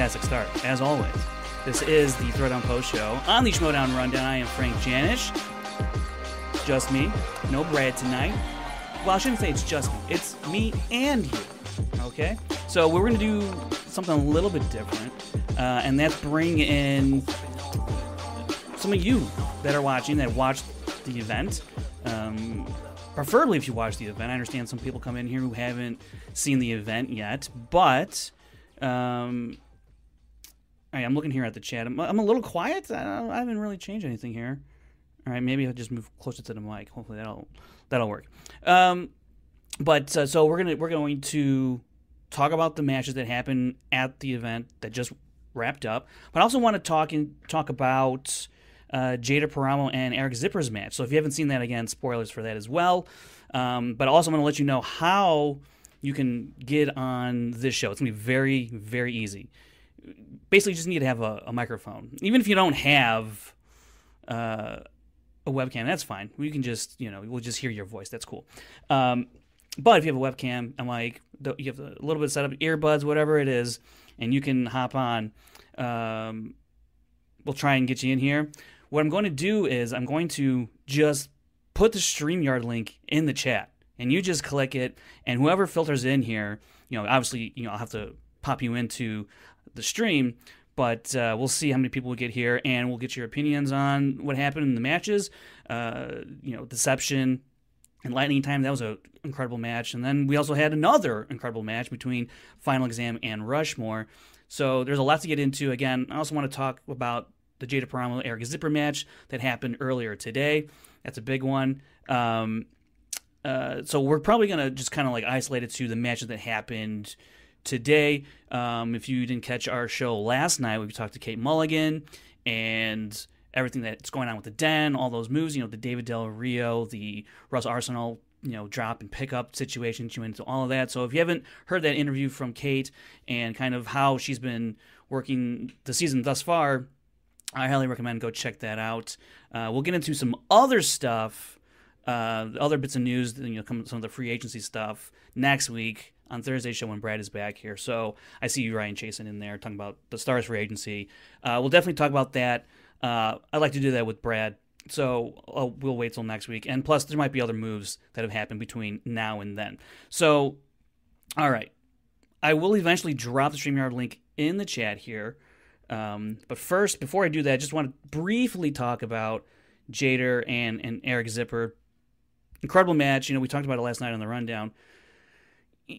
Fantastic start, as always. This is the Throwdown Post Show. On the Schmoedown Rundown, I am Frank Janish. Just me. No Brad tonight. Well, I shouldn't say it's just me. It's me and you. Okay? So we're going to do something a little bit different, uh, and that's bring in some of you that are watching, that watched the event. Um, preferably if you watch the event. I understand some people come in here who haven't seen the event yet, but um, right, I'm looking here at the chat. I'm, I'm a little quiet. I, I haven't really changed anything here. All right, maybe I'll just move closer to the mic. Hopefully that'll that'll work. Um, but uh, so we're gonna we're going to talk about the matches that happened at the event that just wrapped up. But I also want to talk and talk about uh, Jader Paramo and Eric Zipper's match. So if you haven't seen that, again, spoilers for that as well. Um, but also, I'm going to let you know how you can get on this show. It's going to be very, very easy. Basically, just need to have a, a microphone. Even if you don't have uh, a webcam, that's fine. We can just, you know, we'll just hear your voice. That's cool. Um, but if you have a webcam, I'm like, you have a little bit set up, earbuds, whatever it is, and you can hop on. Um, we'll try and get you in here. What I'm going to do is I'm going to just put the StreamYard link in the chat, and you just click it, and whoever filters in here, you know, obviously, you know, I'll have to pop you into the stream, but uh, we'll see how many people we get here, and we'll get your opinions on what happened in the matches. Uh, you know, Deception and Lightning Time. That was an incredible match, and then we also had another incredible match between Final Exam and Rushmore. So there's a lot to get into. Again, I also want to talk about the Jader Paramo Eric Zipper match that happened earlier today. That's a big one. Um, uh, so we're probably gonna just kind of like isolate it to the matches that happened today. Um, if you didn't catch our show last night, we talked to Kate Mulligan and everything that's going on with the Den, all those moves. You know, the David Del Rio, the Russ Arsenal, you know, drop and pickup situation. She went into all of that. So if you haven't heard that interview from Kate and kind of how she's been working the season thus far, I highly recommend go check that out. Uh, we'll get into some other stuff, uh, other bits of news, you know, come- some of the free agency stuff next week on Thursday's show when Brad is back here. So I see you, Ryan Chasen, in there talking about the Stars free agency. Uh, we'll definitely talk about that. Uh, I'd like to do that with Brad. So uh, we'll wait till next week. And plus, there might be other moves that have happened between now and then. So, all right. I will eventually drop the StreamYard link in the chat here. Um, but first, before I do that, I just want to briefly talk about Jader and, and Eric Zipper. Incredible match. You know, we talked about it last night on the rundown.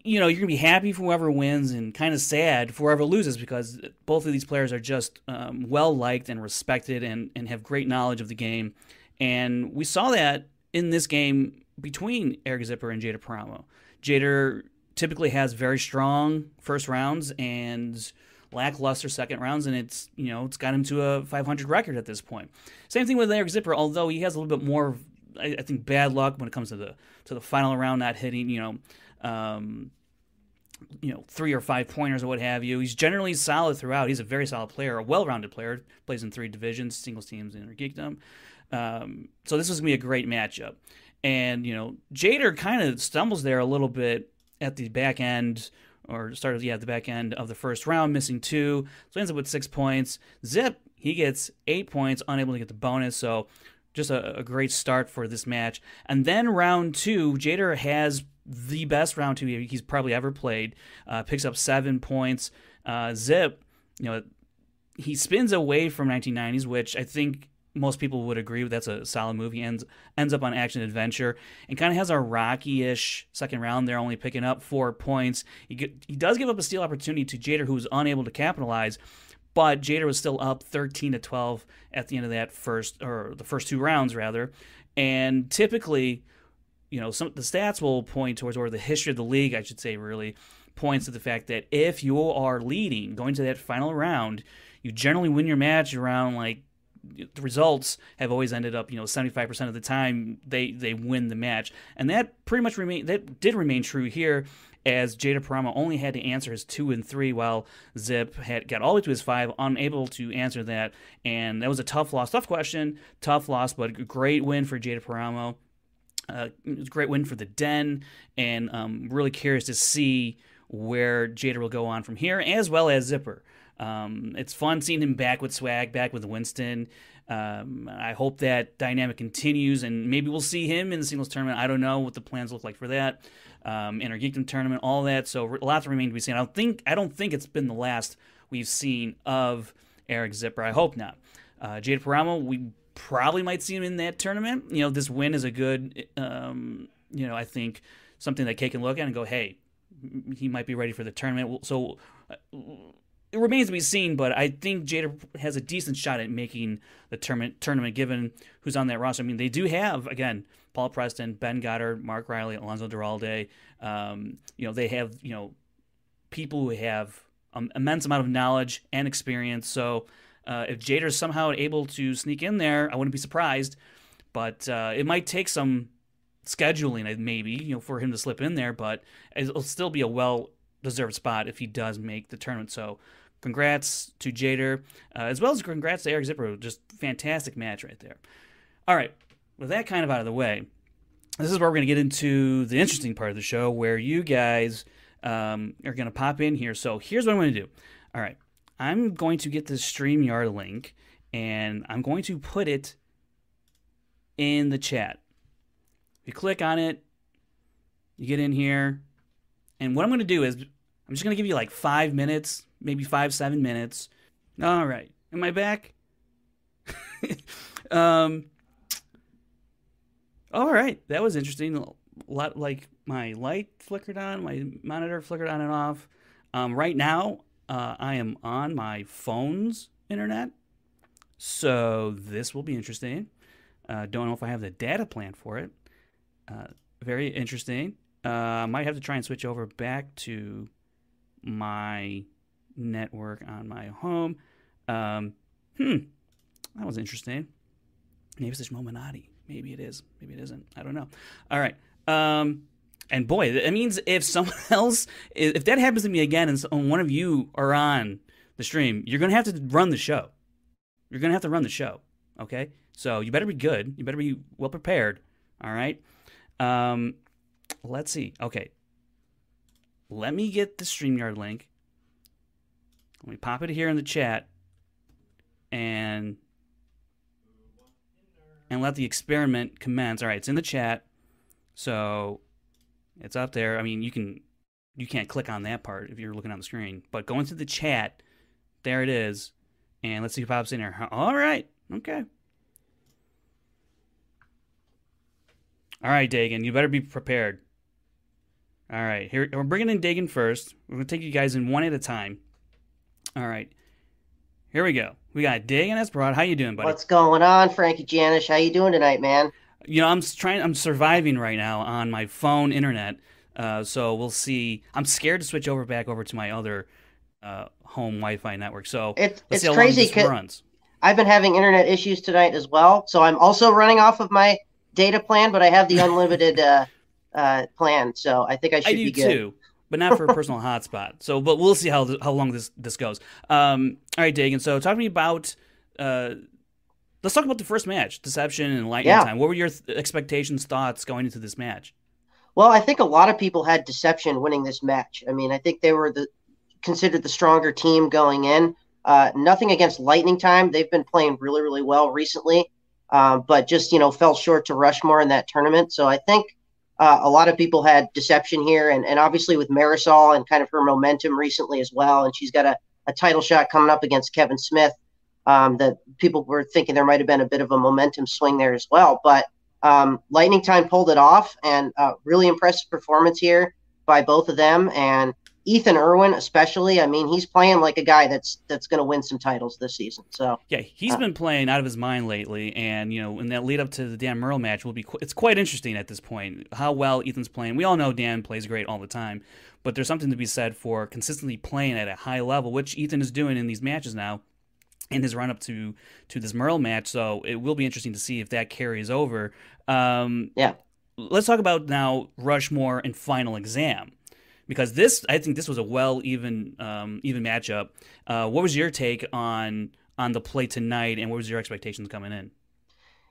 You know, you're to be happy for whoever wins and kind of sad for whoever loses because both of these players are just um, well liked and respected and, and have great knowledge of the game. And we saw that in this game between Eric Zipper and Jader Paramo. Jader typically has very strong first rounds and lackluster second rounds, and it's you know it's got him to a 500 record at this point. Same thing with Eric Zipper, although he has a little bit more, I, I think, bad luck when it comes to the to the final round not hitting. You know. Um, you know, three or five pointers or what have you. He's generally solid throughout. He's a very solid player, a well-rounded player. Plays in three divisions, singles teams, and geekdom. Um, so this is gonna be a great matchup. And you know, Jader kind of stumbles there a little bit at the back end, or started yeah at the back end of the first round, missing two. So ends up with six points. Zip he gets eight points, unable to get the bonus. So just a, a, great start for this match. And then round two, Jader has the best round two he's probably ever played. Uh, picks up seven points. Uh, Zip, you know, he spins away from 1990s, which I think most people would agree. That's a solid movie. Ends ends up on action adventure and kind of has a rocky-ish second round there, only picking up four points. He get, he does give up a steal opportunity to Jader, who was unable to capitalize. But Jader was still up 13 to 12 at the end of that first, or the first two rounds rather. And typically, you know, some the stats will point towards, or the history of the league, I should say, really points to the fact that if you are leading going to that final round, you generally win your match around like the results have always ended up, you know, 75% of the time they they win the match. And that pretty much remain that did remain true here as Jader Paramo only had to answer his two and three, while Zip had got all the way to his five, unable to answer that. And that was a tough loss, tough question, tough loss, but a great win for Jader Paramo. Uh, a great win for the Den, and um, really curious to see where Jader will go on from here, as well as Zipper. Um, it's fun seeing him back with swag, back with Winston. Um, I hope that dynamic continues, and maybe we'll see him in the singles tournament. I don't know what the plans look like for that um, in our Geekdom tournament, all that. So a lot to remain to be seen. I don't think I don't think it's been the last we've seen of Eric Zipper. I hope not. Uh, Jader Paramo, we probably might see him in that tournament. You know, this win is a good, um, you know, I think something that Kay can look at and go, hey, he might be ready for the tournament. So uh, it remains to be seen, but I think Jader has a decent shot at making the tournament, tournament given who's on that roster. I mean, they do have, again, Paul Preston, Ben Goddard, Mark Riley, Alonzo Duralde. Um, you know, they have, you know, people who have um, immense amount of knowledge and experience. So uh, if Jader is somehow able to sneak in there, I wouldn't be surprised. But uh, it might take some scheduling, maybe, you know, for him to slip in there. But it'll still be a well deserved spot if he does make the tournament. So congrats to Jader, uh, as well as congrats to Eric Zipper. Just fantastic match right there. All right, with that kind of out of the way, this is where we're going to get into the interesting part of the show where you guys um, are going to pop in here. So here's what I'm going to do. All right, I'm going to get the StreamYard link and I'm going to put it in the chat. You click on it, you get in here, and what I'm going to do is I'm just going to give you like five minutes, maybe five, seven minutes. All right. Am I back? um, all right. That was interesting. A lot like my light flickered on, my monitor flickered on and off. Um, right now, uh, I am on my phone's internet. So this will be interesting. Uh, don't know if I have the data plan for it. Uh, very interesting. Uh, might have to try and switch over back to my network on my home. Um, hmm, that was interesting. Maybe it's Illuminati. Maybe it is. Maybe it isn't. I don't know. All right. Um, and boy, that means if someone else, if that happens to me again, and one of you are on the stream, you're gonna have to run the show. You're gonna have to run the show. Okay. So you better be good. You better be well prepared. All right. Um, let's see. Okay. Let me get the StreamYard link. Let me pop it here in the chat and and let the experiment commence. All right, it's in the chat. So it's up there. I mean, you can you can't click on that part if you're looking on the screen, but go into the chat. There it is. And let's see who pops in here. All right. Okay. All right, Dagan, you better be prepared. All right, here we're bringing in Dagan first. We're gonna take you guys in one at a time. All right, here we go. We got Dagan Esparad. How you doing, buddy? What's going on, Frankie Janish? How you doing tonight, man? You know, I'm trying. I'm surviving right now on my phone internet. Uh, so we'll see. I'm scared to switch over back over to my other uh, home Wi-Fi network. So it's it's crazy. runs. I've been having internet issues tonight as well. So I'm also running off of my data plan, but I have the unlimited uh, uh, plan, so I think I should be. I do be good. too, but not for a personal hotspot. So, but we'll see how how long this this goes. Um, all right, Dagan. So, talk to me about. Uh, let's talk about the first match, Deception and Lightning yeah. Time. What were your th- expectations, thoughts going into this match? Well, I think a lot of people had Deception winning this match. I mean, I think they were the considered the stronger team going in. Uh, nothing against Lightning Time; they've been playing really, really well recently. um, but just you know fell short to Rushmore in that tournament. So I think uh, a lot of people had deception here, and, and obviously with Marisol and kind of her momentum recently as well, and she's got a, a title shot coming up against Kevin Smith. Um, that people were thinking there might have been a bit of a momentum swing there as well, but um, Lightning Time pulled it off, and uh, really impressive performance here by both of them. And Ethan Irwin, especially. I mean, he's playing like a guy that's that's going to win some titles this season. So yeah, he's uh, been playing out of his mind lately, and you know, in that lead up to the Dan Murrell match will be qu- it's quite interesting at this point how well Ethan's playing. We all know Dan plays great all the time, but there's something to be said for consistently playing at a high level, which Ethan is doing in these matches now. In his run up to to this Murrell match, so it will be interesting to see if that carries over. Um, yeah. Let's talk about now Rushmore and Final Exam because this I think this was a well even um, even matchup. Uh, what was your take on on the play tonight, and what was your expectations coming in?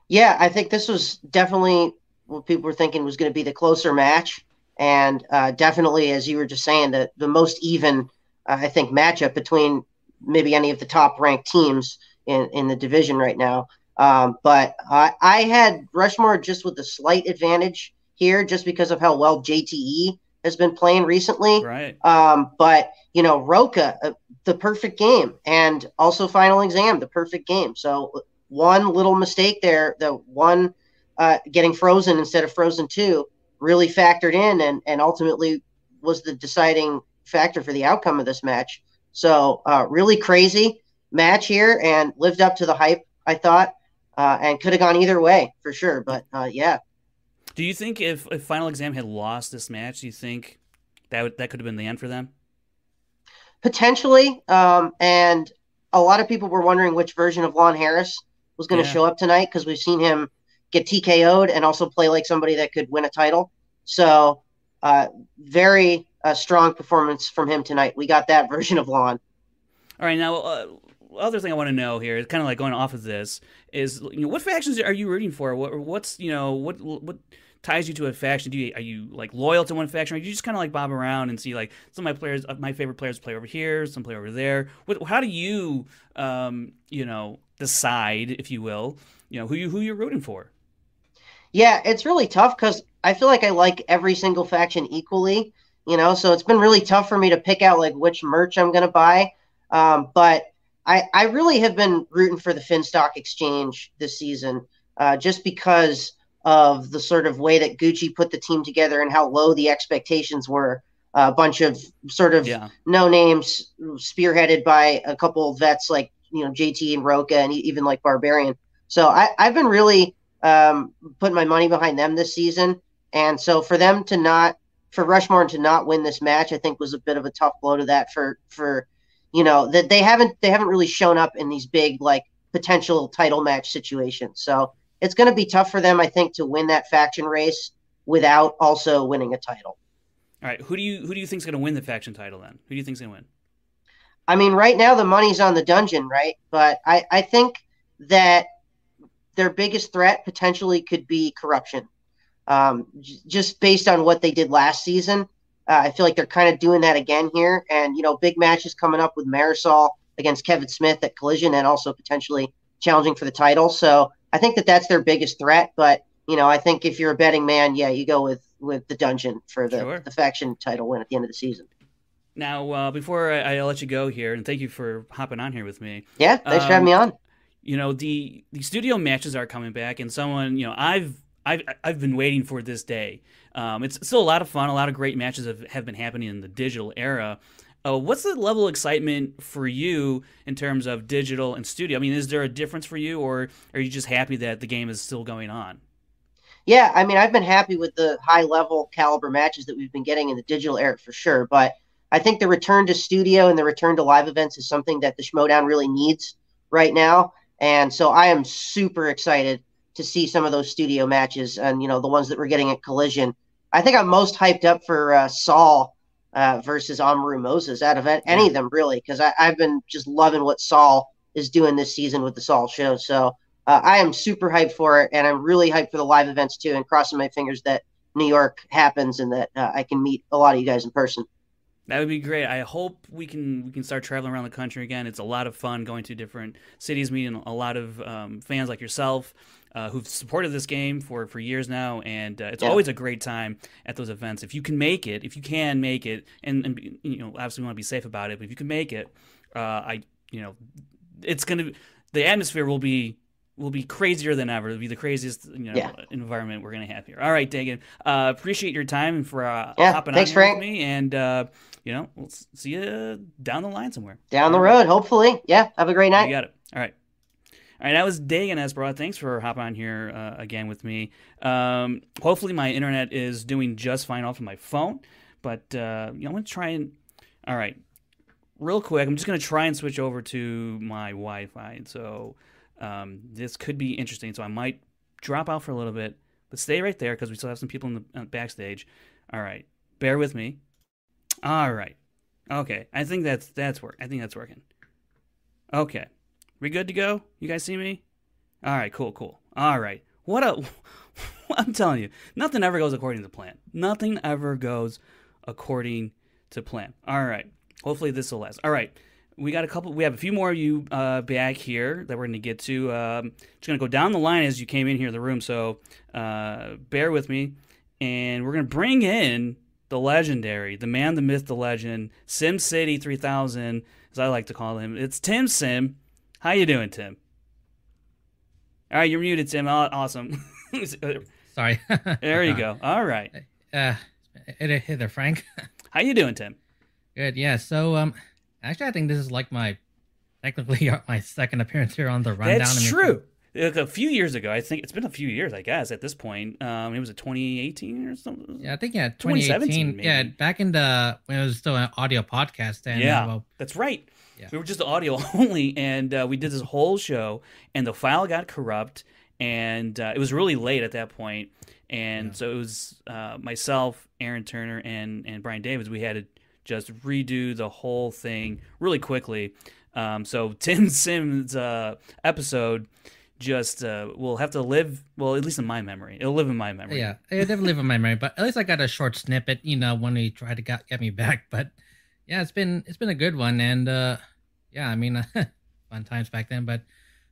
Yeah, I think this was definitely what people were thinking was going to be the closer match, and uh, definitely, as you were just saying, the the most even uh, I think matchup between maybe any of the top ranked teams in in the division right now. Um, but I, I had Rushmore just with a slight advantage here, just because of how well JTE has been playing recently. Right. Um, but you know, Roca, uh, the perfect game, and also Final Exam, the perfect game. So one little mistake there, the one uh, getting frozen instead of frozen two, really factored in, and and ultimately was the deciding factor for the outcome of this match. So uh, really crazy match here, and lived up to the hype. I thought, uh, and could have gone either way for sure. But uh, yeah, do you think if, if Final Exam had lost this match, do you think that would, that could have been the end for them? Potentially. Um, and a lot of people were wondering which version of Lon Harris was going to yeah. show up tonight because we've seen him get TKO'd and also play like somebody that could win a title. So, uh, very uh, strong performance from him tonight. We got that version of Lon. All right, now uh, other thing I want to know here is kind of like going off of this is you know what factions are you rooting for? What what's you know what what ties you to a faction? Do you are you like loyal to one faction, or do you just kind of like bob around and see like some of my players, uh, my favorite players play over here, some play over there? What, how do you um, you know decide, if you will, you know who you who you're rooting for? Yeah, it's really tough because I feel like I like every single faction equally. You know, so it's been really tough for me to pick out like which merch I'm going to buy. Um, but I, I really have been rooting for the Finstock Exchange this season, uh, just because of the sort of way that Gucci put the team together and how low the expectations were. a bunch of sort of yeah. no names, spearheaded by a couple of vets like you know JT and Roca and even like Barbarian. So I, I've been really um, putting my money behind them this season, and so for them to not for Rushmore to not win this match, I think was a bit of a tough blow to that for for you know that they haven't they haven't really shown up in these big like potential title match situations. So it's going to be tough for them, I think, to win that faction race without also winning a title. All right, who do you who do you think is going to win the faction title then? Who do you think is going to win? I mean, right now the money's on the dungeon, right? But I I think that their biggest threat potentially could be corruption, um, j- just based on what they did last season. Uh, I feel like they're kind of doing that again here. And, you know, big matches coming up with Marisol against Kevin Smith at Collision and also potentially challenging for the title. So I think that that's their biggest threat. But, you know, I think if you're a betting man, yeah, you go with, with the dungeon for the, sure. the faction title win at the end of the season. Now, uh, before I, I, let you go here, and thank you for hopping on here with me. Yeah, thanks um, for having me um, on. You know the the studio matches are coming back, and someone you know I've I've I've been waiting for this day. Um, it's still a lot of fun. A lot of great matches have, have been happening in the digital era. Uh, what's the level of excitement for you in terms of digital and studio? I mean, is there a difference for you, or are you just happy that the game is still going on? Yeah, I mean, I've been happy with the high level caliber matches that we've been getting in the digital era for sure. But I think the return to studio and the return to live events is something that the Schmoedown really needs right now. And so I am super excited to see some of those studio matches and you know the ones that we're getting at Collision. I think I'm most hyped up for uh, Saul uh, versus Amaru Moses out of any of them really because I've been just loving what Saul is doing this season with the Saul show. So uh, I am super hyped for it, and I'm really hyped for the live events too, and crossing my fingers that New York happens and that uh, I can meet a lot of you guys in person. That would be great. I hope we can we can start traveling around the country again. It's a lot of fun going to different cities, meeting a lot of um, fans like yourself uh, who've supported this game for for years now, and uh, it's yeah. always a great time at those events. If you can make it, if you can make it, and, and you know, obviously we want to be safe about it, but if you can make it, uh, I you know, it's gonna the atmosphere will be will be crazier than ever. It'll be the craziest you know yeah. environment we're gonna have here. All right, Dagan. Uh, appreciate your time for uh, yeah, hopping thanks, on Frank. with me. And uh, you know, we'll see you down the line somewhere. Down the road, hopefully. Yeah. Have a great night. You got it. All right. All right, that was Dagan Esbrough. Thanks for hopping on here uh, again with me. Um, hopefully, my internet is doing just fine off of my phone, but uh, you know, I'm gonna try and. All right, real quick, I'm just gonna try and switch over to my Wi-Fi. So um, this could be interesting. So I might drop out for a little bit, but stay right there because we still have some people in the uh, backstage. All right, bear with me. All right, okay. I think that's that's work. I think that's working. Okay, we good to go? You guys see me? All right, cool, cool. All right. What a I'm telling you, nothing ever goes according to plan. Nothing ever goes according to plan. All right. Hopefully this will last. All right we got a couple. We have a few more of you uh, back here that we're going to get to. Um, just going to go down the line as you came in here in the room. So uh, bear with me, and we're going to bring in the legendary, the man, the myth, the legend, Sim City 3000, as I like to call him. It's Tim Sim. How you doing, Tim? All right, you're muted, Tim. Awesome. Sorry. there you go. All right. Uh, hey there, Frank. How you doing, Tim? Good. Yeah. So, um, Actually, I think this is like my technically my second appearance here on the rundown. That's true. Like a few years ago, I think it's been a few years, I guess. At this point, um, it was a 2018 or something. Yeah, I think yeah, 2018. Yeah, back in the when it was still an audio podcast. And, yeah, uh, well, that's right. Yeah. We were just audio only, and uh, we did this whole show, and the file got corrupt, and uh, it was really late at that point, and yeah. so it was uh, myself, Aaron Turner, and and Brian Davids. We had to just redo the whole thing really quickly. Um, so Tim Sims' uh, episode just uh, will have to live. Well, at least in my memory, it'll live in my memory. Yeah, it'll never live in my memory. But at least I got a short snippet. You know, when he tried to get, get me back. But yeah, it's been it's been a good one, and uh, yeah, I mean, fun times back then. But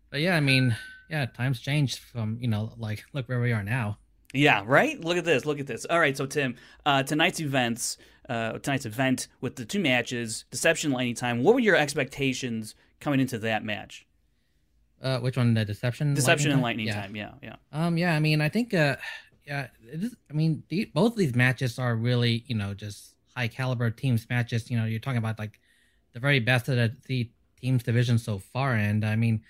but yeah, I mean, yeah, times changed from you know like look where we are now. Yeah, right. Look at this. Look at this. All right, so Tim, uh, tonight's events uh, tonight's event with the two matches, Deception, Lightning Time. What were your expectations coming into that match? Uh, which one? The Deception, Deception, lightning and Lightning yeah. Time. Yeah, yeah. Um, yeah. I mean, I think, uh, yeah. Is, I mean, the, both of these matches are really, you know, just high caliber teams matches. You know, you're talking about like the very best of the, the teams division so far, and I mean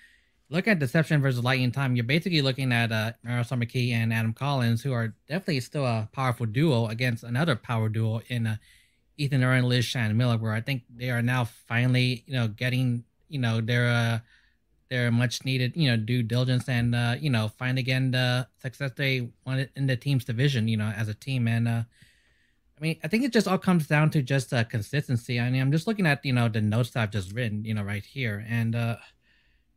look at Deception versus Lightning Time, you're basically looking at uh, Mario Summerkey and Adam Collins, who are definitely still a powerful duo against another power duo in uh, Ethan Aaron, Liz Shannon Miller, where I think they are now finally, you know, getting, you know, their uh, their much needed, you know, due diligence and uh, you know, find again the success they wanted in the team's division, you know, as a team. And uh, I mean, I think it just all comes down to just uh, consistency. I mean, I'm just looking at you know the notes that I've just written, you know, right here, and uh,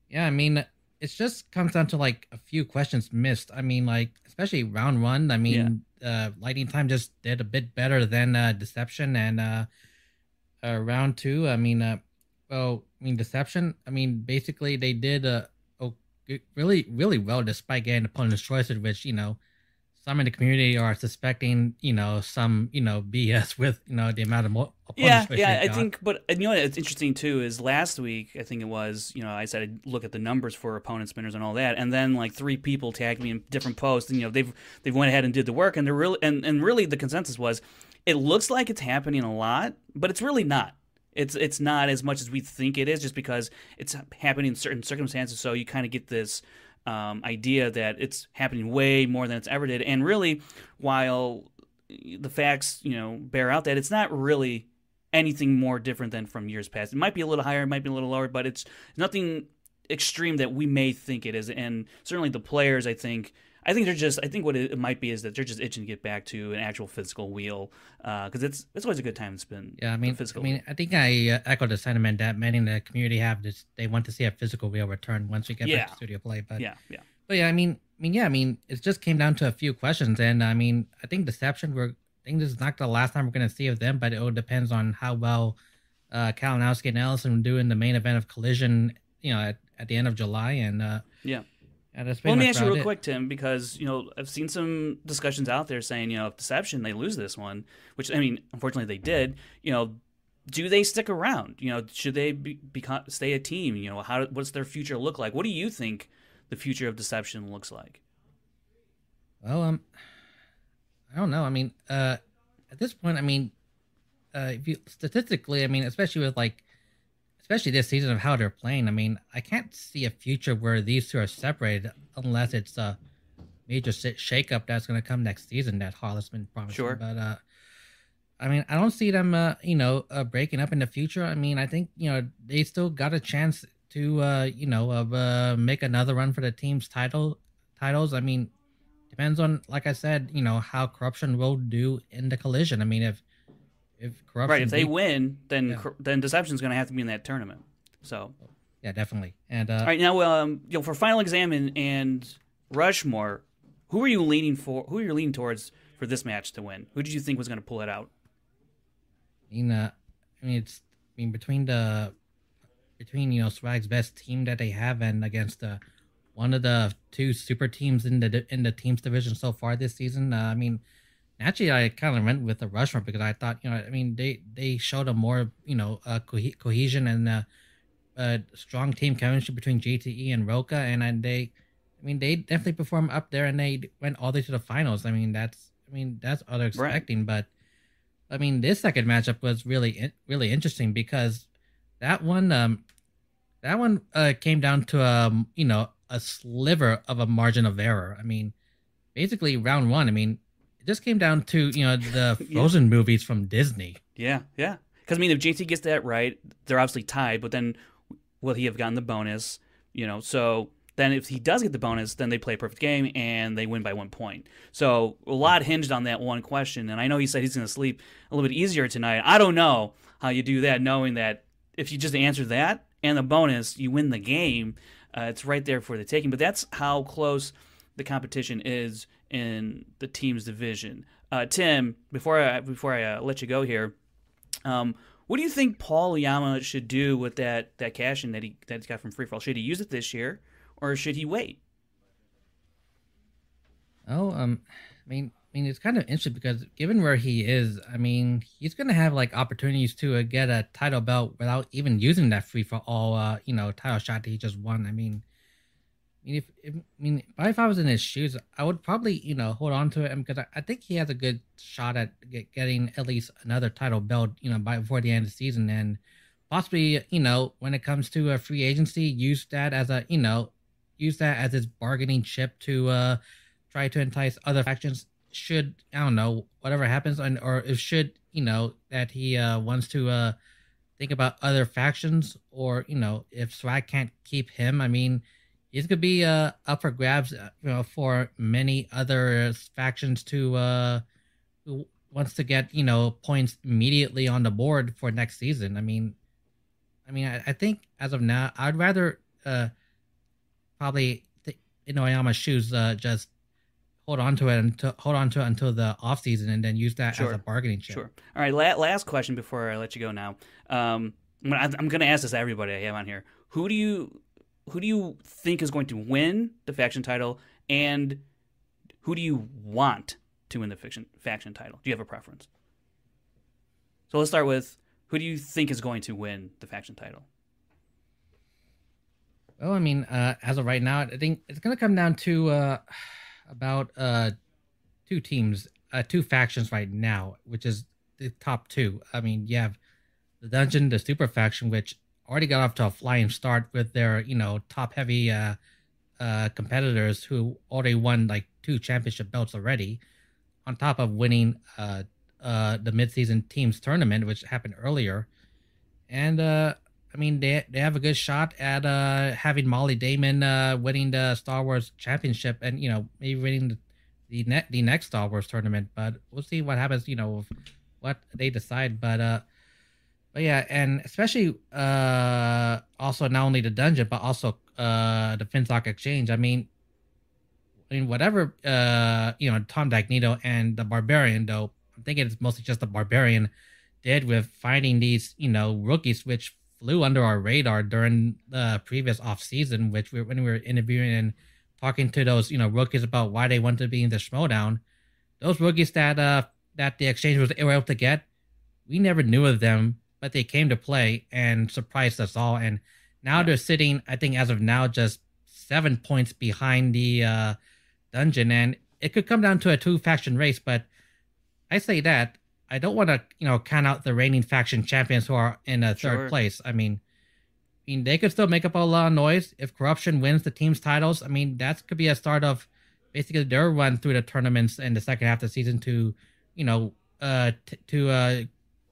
yeah, I mean, it just comes down to like a few questions missed. I mean, like especially round one. I mean, yeah. uh, Lightning Time just did a bit better than uh, Deception, and uh, uh, round two. I mean, uh, well, I mean Deception. I mean, basically they did uh, oh, really, really well despite getting the opponent's choices, which you know some in the community are suspecting, you know, some, you know, BS with, you know, the amount of mo- yeah, yeah. I think, but you know, it's interesting too. Is last week I think it was, you know, I said I'd look at the numbers for opponent spinners and all that, and then like three people tagged me in different posts, and you know, they've they've went ahead and did the work, and they're really and and really the consensus was, it looks like it's happening a lot, but it's really not. It's it's not as much as we think it is, just because it's happening in certain circumstances. So you kind of get this um, idea that it's happening way more than it's ever did. And really, while the facts, you know, bear out that it's not really anything more different than from years past. It might be a little higher, it might be a little lower, but it's nothing extreme that we may think it is. And certainly the players, I think, I think they're just. I think what it might be is that they're just itching to get back to an actual physical wheel because uh, it's it's always a good time to spend. Yeah, I mean, physical. I mean, I think I uh, echo the sentiment that many in the community have. This they want to see a physical wheel return once we get yeah. back to studio play. But yeah, yeah. But yeah, I mean, I mean, yeah, I mean, it just came down to a few questions, and I mean, I think Deception were think this is not the last time we're going to see of them, but it all depends on how well uh, Kalinowski and Ellison do in the main event of Collision, you know, at, at the end of July. And uh, yeah. And that's well, let me ask you real it. quick, Tim, because you know I've seen some discussions out there saying you know if Deception they lose this one, which I mean unfortunately they did. You know, do they stick around? You know, should they be, become stay a team? You know, how what's their future look like? What do you think the future of Deception looks like? Well, um, I don't know. I mean, uh, at this point, I mean, uh, if you statistically, I mean, especially with like, especially this season of how they're playing, I mean, I can't see a future where these two are separated unless it's a major shakeup that's going to come next season that Harloff's been promising. Sure. But uh, I mean, I don't see them, uh, you know, uh, breaking up in the future. I mean, I think you know they still got a chance to, uh, you know, uh, make another run for the team's title titles. I mean, depends on, like I said, you know, how corruption will do in the collision. I mean, if if corruption right, if they win, then yeah. then deception's going to have to be in that tournament. So yeah, definitely. And uh, all right, now um, you know, for final exam and, and Rushmore, who are you leaning for? Who are you leaning towards for this match to win? Who did you think was going to pull it out? I mean, uh, I mean, it's I mean between the between you know Swag's best team that they have and against the one of the two super teams in the in the teams division so far this season. Uh, I mean, actually, I kind of went with the Rushmore because I thought you know, I mean, they they showed a more you know uh, co- cohesion and uh, a strong team chemistry between JTE and Roca, and, and they, I mean, they definitely performed up there, and they went all the way to the finals. I mean, that's I mean that's all they're expecting, right. but. I mean, this second matchup was really, really interesting because that one, um, that one uh, came down to um, you know, a sliver of a margin of error. I mean, basically round one. I mean, it just came down to you know the Frozen yeah. movies from Disney. Yeah, yeah. Because I mean, if JT gets that right, they're obviously tied. But then, will he have gotten the bonus? You know, so then if he does get the bonus, then they play a perfect game and they win by one point. So a lot hinged on that one question. And I know he said he's going to sleep a little bit easier tonight. I don't know how you do that, knowing that if you just answer that and the bonus, you win the game. Uh, it's right there for the taking. But that's how close the competition is in the team's division. Uh, Tim, before I before I uh, let you go here, um, what do you think Paul Oyama should do with that that cash in that he that he got from free fall? Should he use it this year, or should he wait? Oh, um, I mean, I mean, it's kind of interesting because given where he is, I mean, he's going to have like opportunities to uh, get a title belt without even using that free for all, uh, you know, title shot that he just won. I mean, mean, if, if, I mean, if I was in his shoes, I would probably, you know, hold on to it because I, I think he has a good shot at get, getting at least another title belt, you know, by before the end of the season, and possibly, you know, when it comes to a free agency, use that as a, you know, use that as his bargaining chip to uh try to entice other factions should I don't know whatever happens, and or if should you know that he uh, wants to uh, think about other factions, or you know if Swag can't keep him, I mean he's gonna be uh, up for grabs, uh, you know, for many other factions to uh, who wants to get you know points immediately on the board for next season. I mean, I mean I, I think as of now, I'd rather uh, probably th- in Oyama's shoes uh, just hold on to it until hold on to it until the off season and then use that sure. as a bargaining chip. Sure. All right. La- last question before I let you go. Now, um, I'm going to ask this to everybody I have on here. Who do you who do you think is going to win the faction title, and who do you want to win the fiction faction title? Do you have a preference? So let's start with who do you think is going to win the faction title? Well, I mean, uh, as of right now, I think it's going to come down to. Uh, about uh two teams, uh two factions right now, which is the top two. I mean, you have the Dungeon, the Super faction, which already got off to a flying start with their, you know, top heavy uh uh competitors who already won like two championship belts already, on top of winning uh uh the midseason teams tournament, which happened earlier. And uh I mean, they they have a good shot at uh, having Molly Damon uh, winning the Star Wars championship, and you know maybe winning the the, ne- the next Star Wars tournament. But we'll see what happens. You know, what they decide. But uh, but yeah, and especially uh, also not only the dungeon, but also uh, the Finstock Exchange. I mean, I mean whatever uh, you know, Tom Dagnito and the Barbarian though I'm thinking it's mostly just the Barbarian did with finding these, you know, rookies which flew under our radar during the previous off season, which we, when we were interviewing and talking to those, you know, rookies about why they wanted to be in the Schmoedown. Those rookies that uh that the exchange was able to get, we never knew of them, but they came to play and surprised us all. And now yeah. they're sitting, I think, as of now, just seven points behind the uh, dungeon, and it could come down to a two faction race. But I say that I don't want to, you know, count out the reigning faction champions who are in a third place. I mean, I mean, they could still make up a lot of noise if corruption wins the team's titles. I mean, that could be a start of basically their run through the tournaments in the second half of the season to, you know, uh, t- to uh,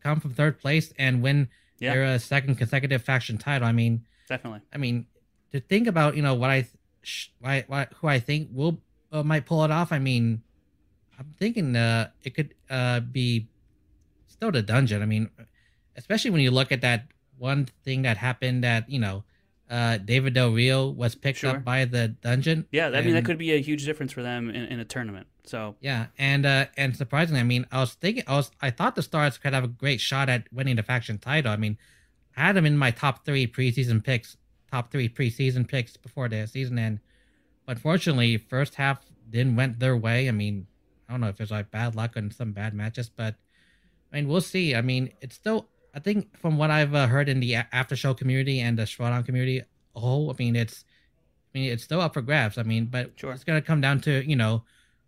come from third place and win yeah. their uh, second consecutive faction title. I mean, definitely. I mean, to think about, you know, what I, sh- why, why, who I think will uh, might pull it off. I mean, I'm thinking uh, it could uh, be still the dungeon. I mean, especially when you look at that one thing that happened that you know uh, David Del Rio was picked sure. up by the dungeon. Yeah, I and, mean that could be a huge difference for them in, in a tournament. So yeah, and uh, and surprisingly, I mean, I was thinking, I was, I thought the Stars could have a great shot at winning the faction title. I mean, I had them in my top three preseason picks, top three preseason picks before the season end. But unfortunately, first half didn't went their way. I mean, I don't know if it's like bad luck and some bad matches, but I mean, we'll see. I mean, it's still I think from what I've uh, heard in the after show community and the Schmoedown community, oh, I mean, it's, I mean, it's still up for grabs. I mean, but sure. it's gonna come down to you know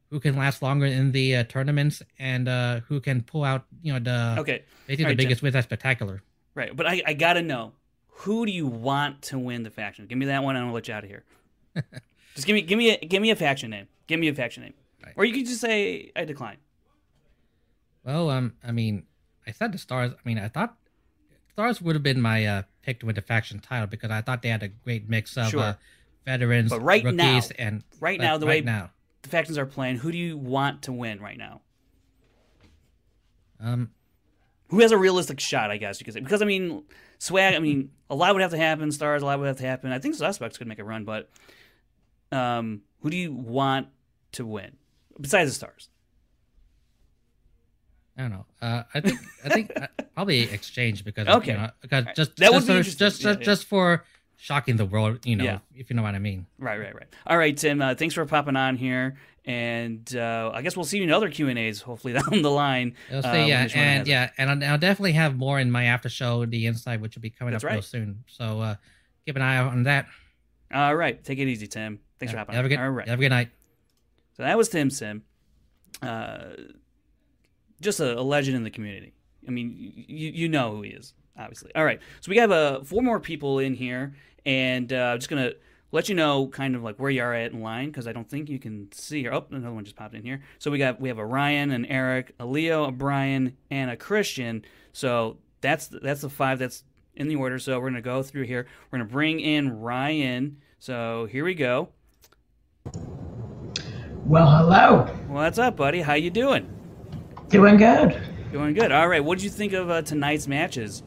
who can last longer in the uh, tournaments and uh, who can pull out you know the okay basically right, the biggest win at spectacular. Right, but I, I gotta know who do you want to win the faction? Give me that one, and I'll let you out of here. just give me give me a give me a faction name. Give me a faction name, right. or you can just say I decline. Well, um, I mean, I said the Stars. I mean, I thought Stars would have been my uh, pick to win the faction title because I thought they had a great mix of sure. uh, veterans, but right rookies, now, and right now the right way now the factions are playing, who do you want to win right now? Um, who has a realistic shot? I guess you could say because I mean, swag. I mean, a lot would have to happen. Stars, a lot would have to happen. I think suspects could make a run, but um, who do you want to win besides the stars? I don't know. Uh, I think I think uh, probably exchange because okay. you know, because just that just would be just just, yeah, just yeah. for shocking the world. You know, yeah. if you know what I mean. Right, right, right. All right, Tim. Uh, thanks for popping on here, and uh, I guess we'll see you in other Q and A's hopefully down the line. Uh, yeah, and yeah, and I'll, I'll, definitely have more in my after show, the inside, which will be coming That's up right. real soon. So uh, keep an eye out on that. All right, take it easy, Tim. Thanks for hopping. Have on. a good. All right. Have a good night. So that was Tim Sim. Uh, just a, a legend in the community. I mean, you you know who he is, obviously. All right, so we have uh, four more people in here, and uh, I'm just gonna let you know kind of like where you are at in line because I don't think you can see here. Oh, another one just popped in here. So we got we have a Ryan, an Eric, a Leo, a Brian, and a Christian. So that's that's the five that's in the order. So we're gonna go through here. We're gonna bring in Ryan. So here we go. Well, hello. Well, What's up, buddy? How you doing? Doing good. Doing good. All right. What did you think of uh, tonight's matches?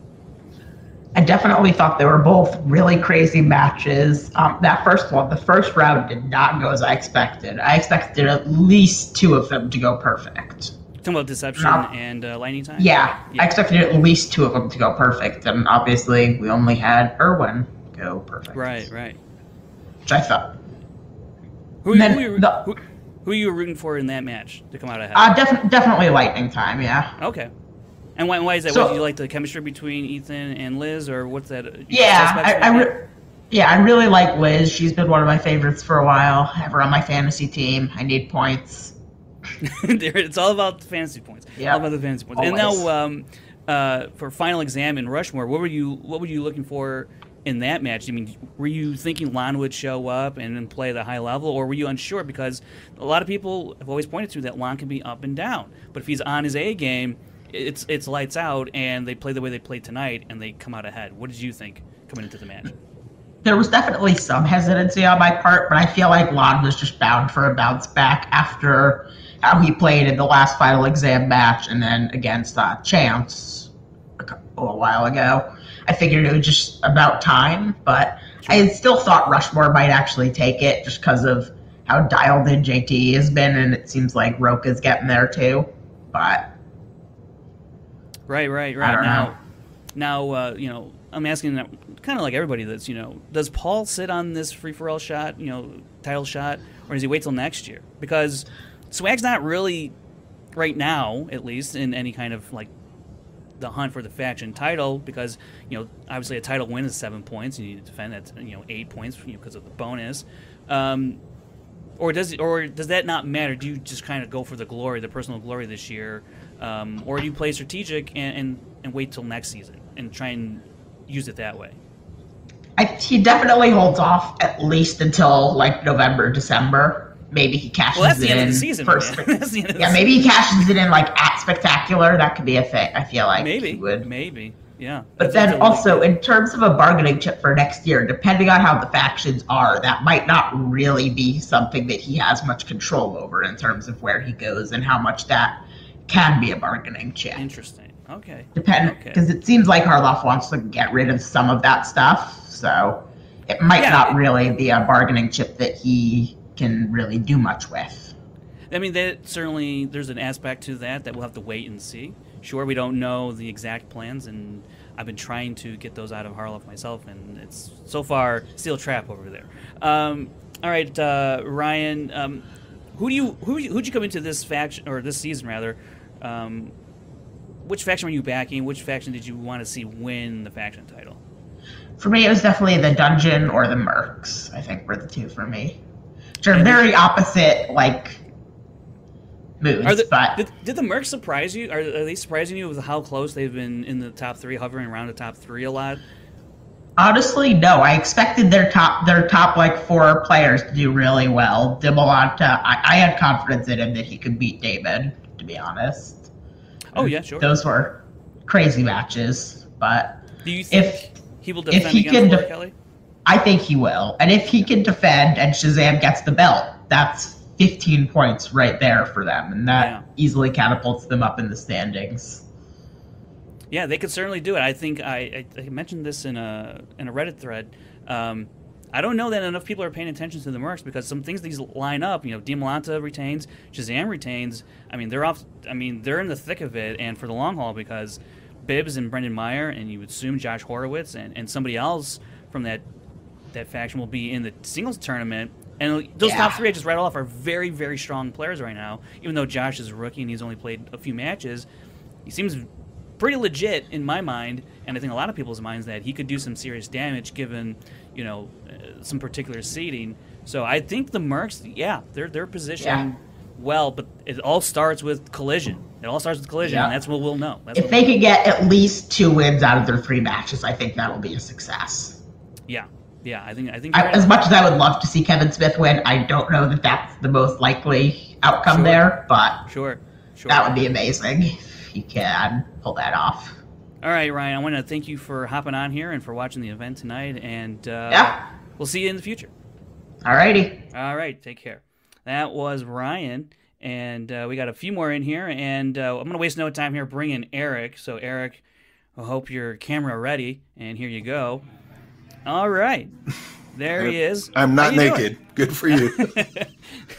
I definitely thought they were both really crazy matches. Um, that first one, the first round, did not go as I expected. I expected at least two of them to go perfect. Talking about deception um, and uh, lightning time. Yeah, yeah, I expected at least two of them to go perfect, and obviously we only had Irwin go perfect. Right, right. Which I thought. Who, who, the, who, are you rooting for in that match to come out ahead? Uh, def- definitely lightning time, yeah. Okay. And why, why is that? So, what, do you like the chemistry between Ethan and Liz, or what's that? Yeah, I, I re- yeah, I really like Liz. She's been one of my favorites for a while. I have her on my fantasy team. I need points. it's all about the fantasy points. Yeah, all about the fantasy points. Always. And now, um, uh, for final exam in Rushmore, what were you what were you looking for in that match? I mean, were you thinking Lon would show up and then play the high level, or were you unsure? Because a lot of people have always pointed to that Lon can be up and down, but if he's on his A game, it's it's lights out, and they play the way they played tonight, and they come out ahead. What did you think coming into the match? There was definitely some hesitancy on my part, but I feel like Lon was just bound for a bounce back after how he played in the last final exam match, and then against uh, Chance a, a while ago. I figured it was just about time, but I had still thought Rushmore might actually take it just because of how dialed in JT has been, and it seems like Roka's getting there too. But Right, right, right. Now, now, uh, you know, I'm asking that kind of like everybody that's, you know, does Paul sit on this free for all shot, you know, title shot, or does he wait till next year? Because Swag's not really, right now, at least, in any kind of like the hunt for the faction title because you know obviously a title win is seven points and you defend that you know eight points you know, because of the bonus. Um, or does or does that not matter? Do you just kind of go for the glory, the personal glory this year, um, or do you play strategic and, and, and wait till next season and try and use it that way? I, he definitely holds off at least until like November, December. Maybe he cashes well, that's the it end in of the season. first. that's the end of the yeah, maybe he cashes it in like at spectacular. That could be a thing. I feel like maybe he would. maybe yeah. But then really also, in terms of a bargaining chip for next year, depending on how the factions are, that might not really be something that he has much control over in terms of where he goes and how much that can be a bargaining chip. interesting. Okay. Depend Okay. because it seems like Harloff wants to get rid of some of that stuff, so it might Yeah. not really be a bargaining chip that he can really do much with. I mean, that certainly there's an aspect to that that we'll have to wait and see. Sure, we don't know the exact plans, and I've been trying to get those out of Harloff myself, and it's so far steel trap over there. Um, all right, uh, Ryan, um, who do you who who'd you come into this faction or this season rather? Um, which faction were you backing? Which faction did you want to see win the faction title? For me, it was definitely the dungeon or the mercs. I think were the two for me, are very opposite like moves. The, but did, did the Mercs surprise you? Are, are they surprising you with how close they've been in the top three, hovering around the top three a lot? Honestly, no. I expected their top their top like four players to do really well. Dimolanta, I, I had confidence in him that he could beat David. To be honest, Oh yeah, sure. those were crazy matches. But Do you think if he will if defend he against can Kelly? I think he will, and if he can defend and Shazam gets the belt, that's 15 points right there for them, and that Yeah. easily catapults them up in the standings. Yeah, they could certainly do it. I think I, I, I mentioned this in a in a Reddit thread. Um, I don't know that enough people are paying attention to the Mercs because some things these line up. You know, Diamolanta retains, Shazam retains. I mean, they're off. I mean, they're in the thick of it, and for the long haul because Bibbs and Brendan Meyer, and you assume Josh Horowitz and, and somebody else from that that faction will be in the singles tournament. And those Yeah. top three I just read off are very, very strong players right now. Even though Josh is a rookie and he's only played a few matches, he seems pretty legit in my mind, and I think a lot of people's minds that he could do some serious damage given, you know, uh, some particular seeding. So I think the Mercs, yeah, they're they're positioned Yeah. well, but it all starts with collision. It all starts with collision, Yeah. and that's what we'll know. That's If they we'll- can get at least two wins out of their three matches, I think that'll be a success. yeah, yeah, I think I think I, as right. much as I would love to see Kevin Smith win, I don't know that that's the most likely outcome Sure. there, but sure, sure. that would be amazing if he can pull that off. All right, Ryan. I want to thank you for hopping on here and for watching the event tonight, and uh, Yeah. we'll see you in the future. All righty. All right, take care. That was Ryan, and uh, we got a few more in here, and uh, I'm going to waste no time here. Bring in Eric. So, Eric, I hope your camera ready, and here you go. All right, there he is. I'm not you doing? naked. Good for you.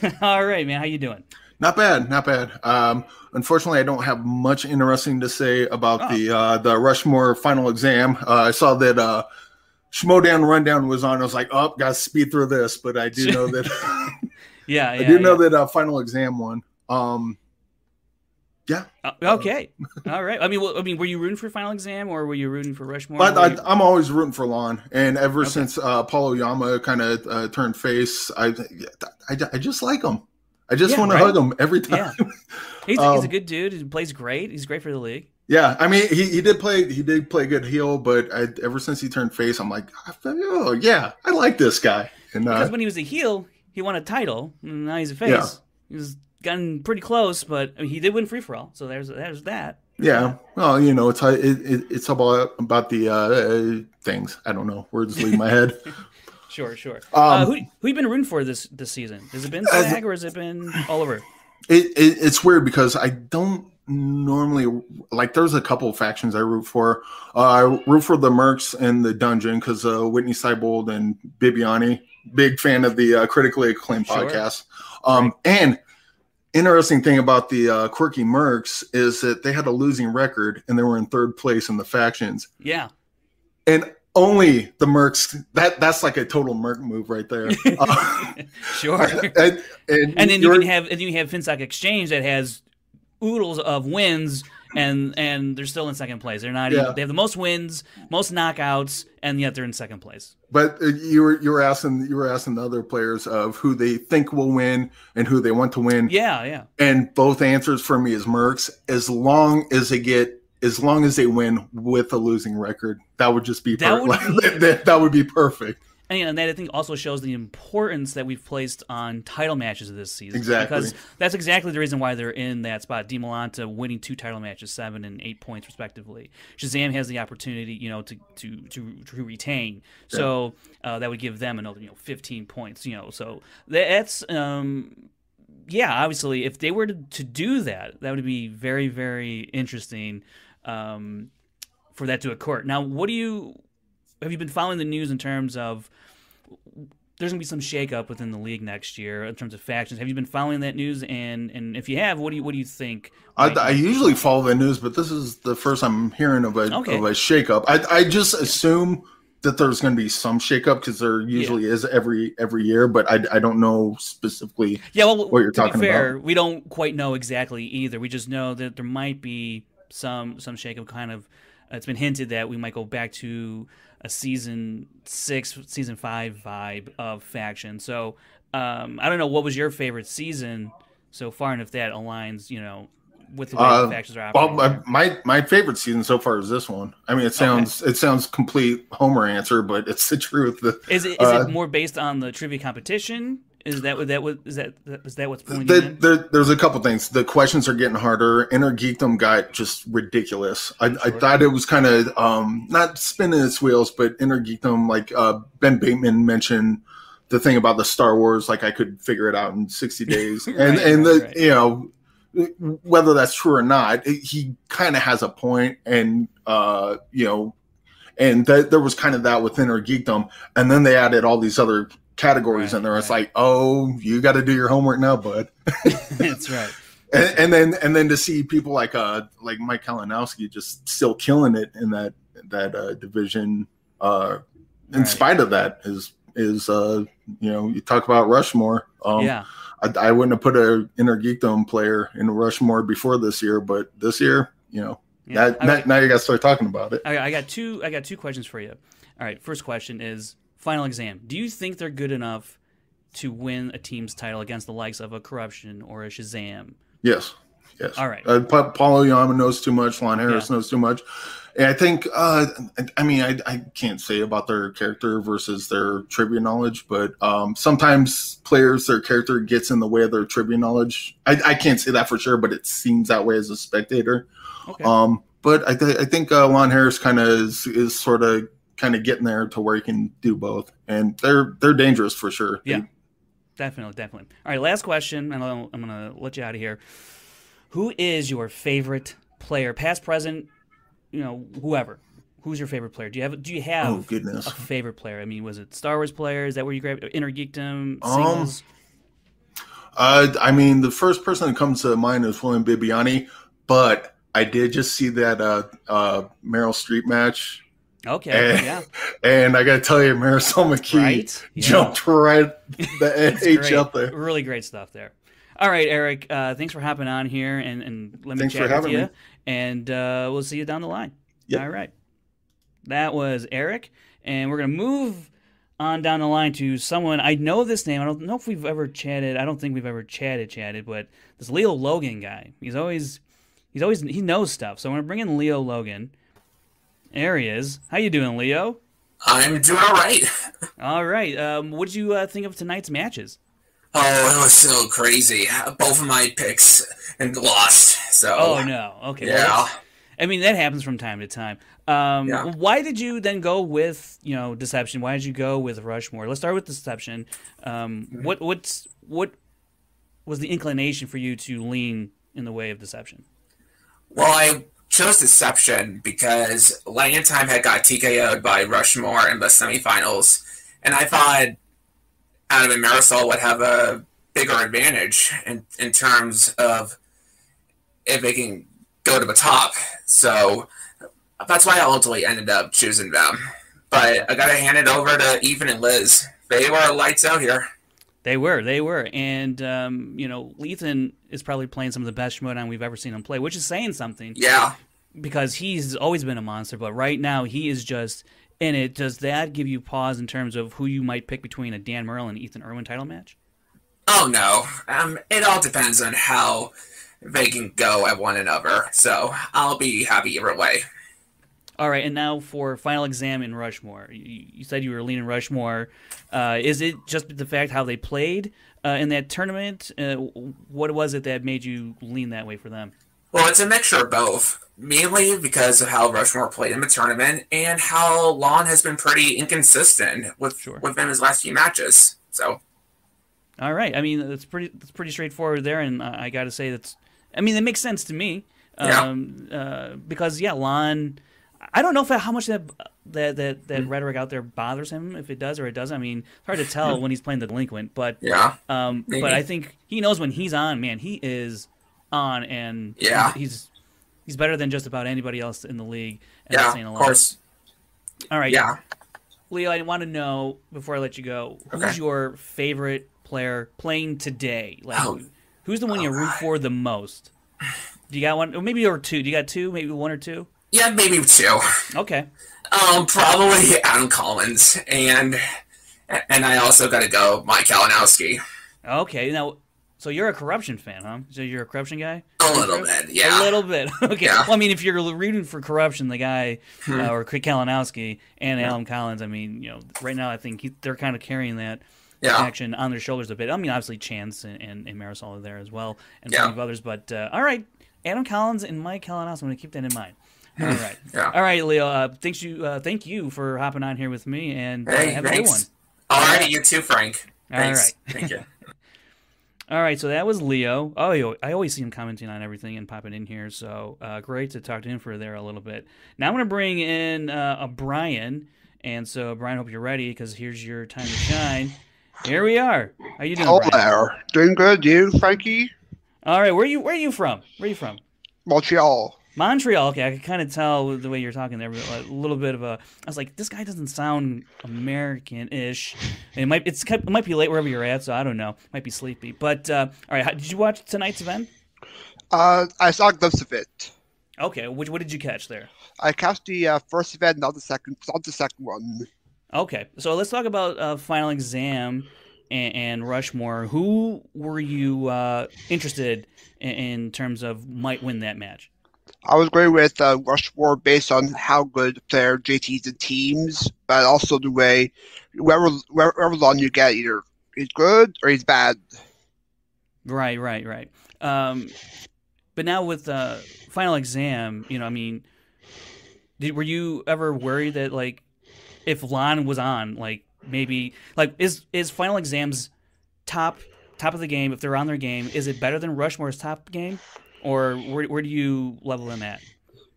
All right, man. How you doing? not bad, not bad. Um, unfortunately, I don't have much interesting to say about Oh. the uh, the Rushmore final exam. Uh, I saw that uh, Schmoedown Rundown was on. I was like, oh, got to speed through this, but I do know that Yeah, yeah, I do know yeah. that uh, final exam one. Um, yeah, Uh, okay. All right. I mean, well, I mean, were you rooting for final exam, or were you rooting for Rushmore? but you- I, I'm always rooting for Lon, and ever Okay. since uh, Paul Oyama kind of uh, turned face, I, I I just like him. I just Yeah, want to hug him every time. yeah. He's, he's a Um, good dude. He plays great. He's great for the league. Yeah, I mean, he, he did play he did play good heel, but I, ever since he turned face, I'm like, oh yeah, I like this guy. And Because uh, when he was a heel, he won a title. And now he's a face. Yeah. He's gotten pretty close, but I mean, he did win free for all. So there's there's that. yeah, well, you know, it's it, it, it's about about the uh, things. I don't know, words leave my head. Sure, sure. Um, uh, who who you been rooting for this this season? Has it been Sag or has it been Oliver? It, it it's weird because I don't normally like. There's a couple of factions I root for. Uh, I root for the Mercs and the Dungeon because uh, Witney Seibold and Bibbiani, big fan of the uh, critically acclaimed Sure. podcast. Um, and interesting thing about the uh, quirky Mercs is that they had a losing record and they were in third place in the factions. Yeah. And only the Mercs that that's like a total Merc move right there. Uh, sure. and, and, and then you can have and you have Finstock Exchange that has oodles of wins and and they're still in second place. They're not. Yeah. Even, they have the most wins, most knockouts, and yet they're in second place. But uh, you were you were asking you were asking the other players of who they think will win and who they want to win. Yeah, yeah. And both answers for me is Mercs. As long as they get as long as they win with a losing record, that would just be that, per- would, be, that, that would be perfect. And, that I think also shows the importance that we've placed on title matches of this season. Exactly. Because that's exactly the reason why they're in that spot. Demolanta winning two title matches, seven and eight points respectively. Shazam has the opportunity, you know, to to to, to retain. Yeah. So uh, that would give them another, you know, fifteen points. You know, so that's um, yeah. Obviously, if they were to, to do that, that would be very very interesting. Um, for that to occur. Now, what do you have you been following the news in terms of there's gonna be some shakeup within the league next year in terms of factions. Have you been following that news? And and if you have, what do you what do you think? I, I usually follow the news, but this is the first I'm hearing of a okay. of a shakeup. I I just assume that there's going to be some shakeup because there usually yeah. is every every year, but I, I don't know specifically. Yeah, well, what you're talking fair, about. We don't quite know exactly either. We just know that there might be some some shakeup. Kind of, it's been hinted that we might go back to a season six, season five vibe of faction. So um, I don't know what was your favorite season so far, and if that aligns, you know, with the way uh, the factions are operating. Well, my my favorite season so far is this one. I mean, it sounds okay. it sounds complete Homer answer, but it's the truth. Is it is uh, it more based on the trivia competition? Is that what that was? Is that is that what's pointing the, there, there's a couple things. The questions are getting harder. Inner Geekdom got just ridiculous. I, sure. I thought it was kind of um, not spinning its wheels, but Inner Geekdom, like uh, Ben Bateman mentioned the thing about the Star Wars, like I could figure it out in 60 days, and right, and the right. you know whether that's true or not, it, he kind of has a point, and uh, you know, and that there was kind of that with Inner Geekdom, and then they added all these other categories right, in there. Right. It's like, oh, you got to do your homework now, bud. That's right. And, and, then and then to see people like uh like Mike Kalinowski just still killing it in that that uh, division uh in right. spite of that is is uh you know you talk about Rushmore um yeah I, I wouldn't have put a inner geekdom player in Rushmore before this year but this year you know yeah. that, that now you got to start talking about it I, I got two I got two questions for you all right first question is final exam. Do you think they're good enough to win a team's title against the likes of a Corruption or a Shazam? Yes. Yes. All right. Uh, pa- Paul Oyama knows too much. Lon Harris yeah. knows too much. And I think, uh, I mean, I, I can't say about their character versus their trivia knowledge, but um, sometimes players, their character gets in the way of their trivia knowledge. I, I can't say that for sure, but it seems that way as a spectator. Okay. Um, but I, th- I think uh, Lon Harris kind of is, is sort of kind of getting there to where you can do both, and they're they're dangerous for sure. Yeah, they, definitely, definitely. All right, last question, and I'm gonna let you out of here. Who is your favorite player, past, present, you know, whoever? Who's your favorite player? Do you have do you have oh, goodness. a favorite player? I mean, was it Star Wars player? Is that where you grab inner geekdom um, singles? Um, uh, I mean, the first person that comes to mind is William Bibbiani, but I did just see that uh, uh, Meryl Streep match Okay. And, yeah. And I got to tell you, Marisol McKee right? yeah. jumped right the edge up there. Really great stuff there. All right, Eric. Uh, thanks for hopping on here and, and let me thanks chat with you. Me. And uh, we'll see you down the line. Yep. All right. That was Eric, and we're gonna move on down the line to someone I know this name. I don't know if we've ever chatted. I don't think we've ever chatted chatted, but this Leo Logan guy. He's always he's always he knows stuff. So I'm gonna bring in Leo Logan. There he is. How you doing, Leo? I'm doing all right. all right. Um, what did you uh, think of tonight's matches? Oh, it was so crazy. Both of my picks and lost. So. Oh no. Okay. Yeah. Well, I mean that happens from time to time. Um, yeah. Why did you then go with you know Deception? Why did you go with Rushmore? Let's start with Deception. Um, mm-hmm. What what's what was the inclination for you to lean in the way of Deception? Well, I chose Deception because Lightning Time had got TKO'd by Rushmore in the semifinals, and I thought Adam and Marisol would have a bigger advantage in, in terms of if they can go to the top. So that's why I ultimately ended up choosing them. But I got to hand it over to Ethan and Liz. They were lights out here. They were, they were, and um, you know, Ethan is probably playing some of the best Schmoedown we've ever seen him play, which is saying something. Yeah, because he's always been a monster, but right now he is just in it. Does that give you pause in terms of who you might pick between a Dan Murrell and Ethan Erwin title match? Oh no, um, it all depends on how they can go at one another. So I'll be happy either way. All right, and now for final exam in Rushmore. You, you said you were leaning Rushmore. Uh, is it just the fact how they played uh, in that tournament? Uh, what was it that made you lean that way for them? Well, it's a mixture of both. Mainly because of how Rushmore played in the tournament and how Lon has been pretty inconsistent with sure. within his last few matches. So, all right. I mean, it's pretty it's pretty straightforward there, and I got to say that's. I mean, it makes sense to me. Um, yeah. Uh, because yeah, Lon I don't know if how much that that that, that mm. rhetoric out there bothers him. If it does or it doesn't, I mean, it's hard to tell when he's playing the delinquent. But yeah, um, but I think he knows when he's on. Man, he is on, and yeah, he's he's better than just about anybody else in the league. yeah, of course. All right. Yeah, Leo, I want to know before I let you go, who's okay. your favorite player playing today? Like, oh. who's the one you root for the most? Do you got one? Or maybe or two? Do you got two? Maybe one or two? Yeah, maybe two. Okay. Um, probably Adam Collins, and and I also got to go Mike Kalinowski. Okay, now, so you're a corruption fan, huh? So you're a corruption guy? A little bit, yeah. A little bit. Okay. Yeah. Well, I mean, if you're rooting for corruption, the guy hmm. uh, or Kalinowski and yeah. Adam Collins, I mean, you know, right now I think he, they're kind of carrying that. Yeah. action on their shoulders a bit. I mean, obviously Chance and, and, and Marisol are there as well, and yeah. plenty of others. But uh, all right, Adam Collins and Mike Kalinowski. I'm going to keep that in mind. All right. yeah. All right, Leo. Uh, thanks you. Uh, thank you for hopping on here with me, and hey, have thanks. a good one. All right, you too, Frank. Thanks. All right. Thank you. All right, so that was Leo. Oh, I always see him commenting on everything and popping in here, so uh, great to talk to him for there a little bit. Now I'm going to bring in uh, a Brian, and so Brian, hope you're ready because here's your time to shine. Here we are. How you doing? Hello there. Doing good. You, Frankie? All right. Where you Where are you from? Where are you from? Montreal. Montreal. Okay, I could kind of tell the way you're talking there. A little bit of a. I was like, this guy doesn't sound American-ish. It might. It's it might be late wherever you're at, so I don't know. Might be sleepy. But uh, all right, how, did you watch tonight's event? Uh, I saw glimpse of it. Okay, which what did you catch there? I catch the uh, first event, not the second. Not the second one. Okay, so let's talk about uh, final exam and, and, Rushmore. Who were you uh, interested in, in terms of might win that match? I was going with uh, Rushmore based on how good player JT's and teams, but also the way whoever wherever long you get, either he's good or he's bad. Right, right, right. Um, but now with uh, final exam, you know, I mean, did, were you ever worried that like if Lon was on, like maybe like is is final exams top top of the game if they're on their game? Is it better than Rushmore's top game? Or where, where do you level them at?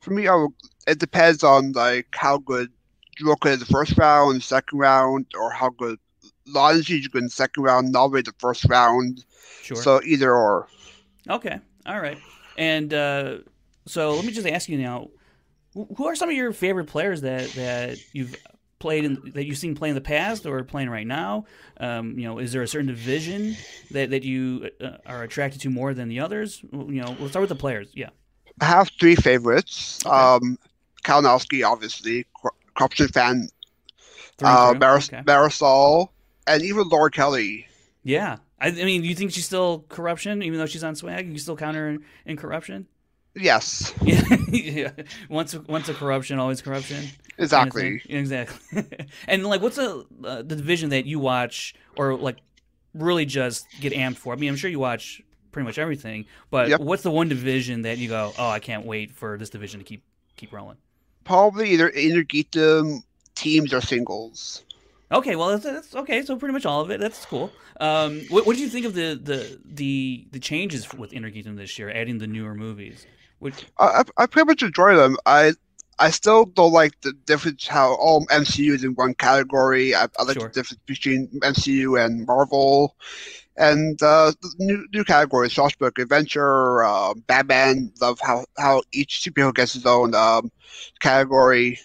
For me, would, it depends on like how good you look at the first round, second round, or how good Lonzy you good in the second round, not really the first round. Sure. So either or. Okay. All right. And uh, so let me just ask you now, who are some of your favorite players that that you've played in that you've seen play in the past or playing right now? Um, you know, is there a certain division that that you uh, are attracted to more than the others? You know, let's start with the players. Yeah, I have three favorites. Okay. Um, Kalinowski, obviously, corruption fan. Uh, Maris- okay. Marisol, and even Laura Kelly. Yeah, I, I, mean, you think she's still corruption, even though she's on swag? You still count her in, in corruption? Yes. Yeah. yeah. Once once a corruption, always corruption. Exactly. Kind of exactly. and like, what's a uh, the division that you watch or like really just get amped for? I mean, I'm sure you watch pretty much everything, but yep. what's the one division that you go, oh, I can't wait for this division to keep keep rolling? Probably either Innergeekdom teams or singles. Okay, well that's, that's, okay. So pretty much all of it. That's cool. Um, what, what did you think of the the the the changes with Innergeekdom this year, adding the newer movies? Which I, I pretty much enjoy them. I I still don't like the difference how all MCU is in one category. I, I like sure. the difference between MCU and Marvel, And uh, new new categories: Frostbook Adventure, uh, Batman. Love how how each superhero gets his own um, category.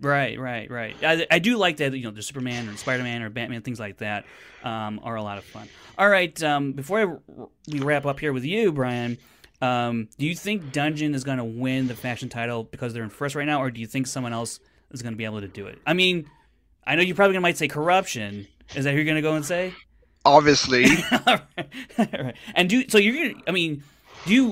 Right, right, right. I, I do like that. You know, the Superman and Spider Man or Batman, things like that, um, are a lot of fun. All right, um, before I, we wrap up here with you, Brian, um, do you think Dungeon is going to win the faction title because they're in first right now, or do you think someone else is going to be able to do it? I mean, I know you probably going to might say corruption. Is that who you're going to go and say? Obviously. all right. all right. And do so you're going to. I mean, do you?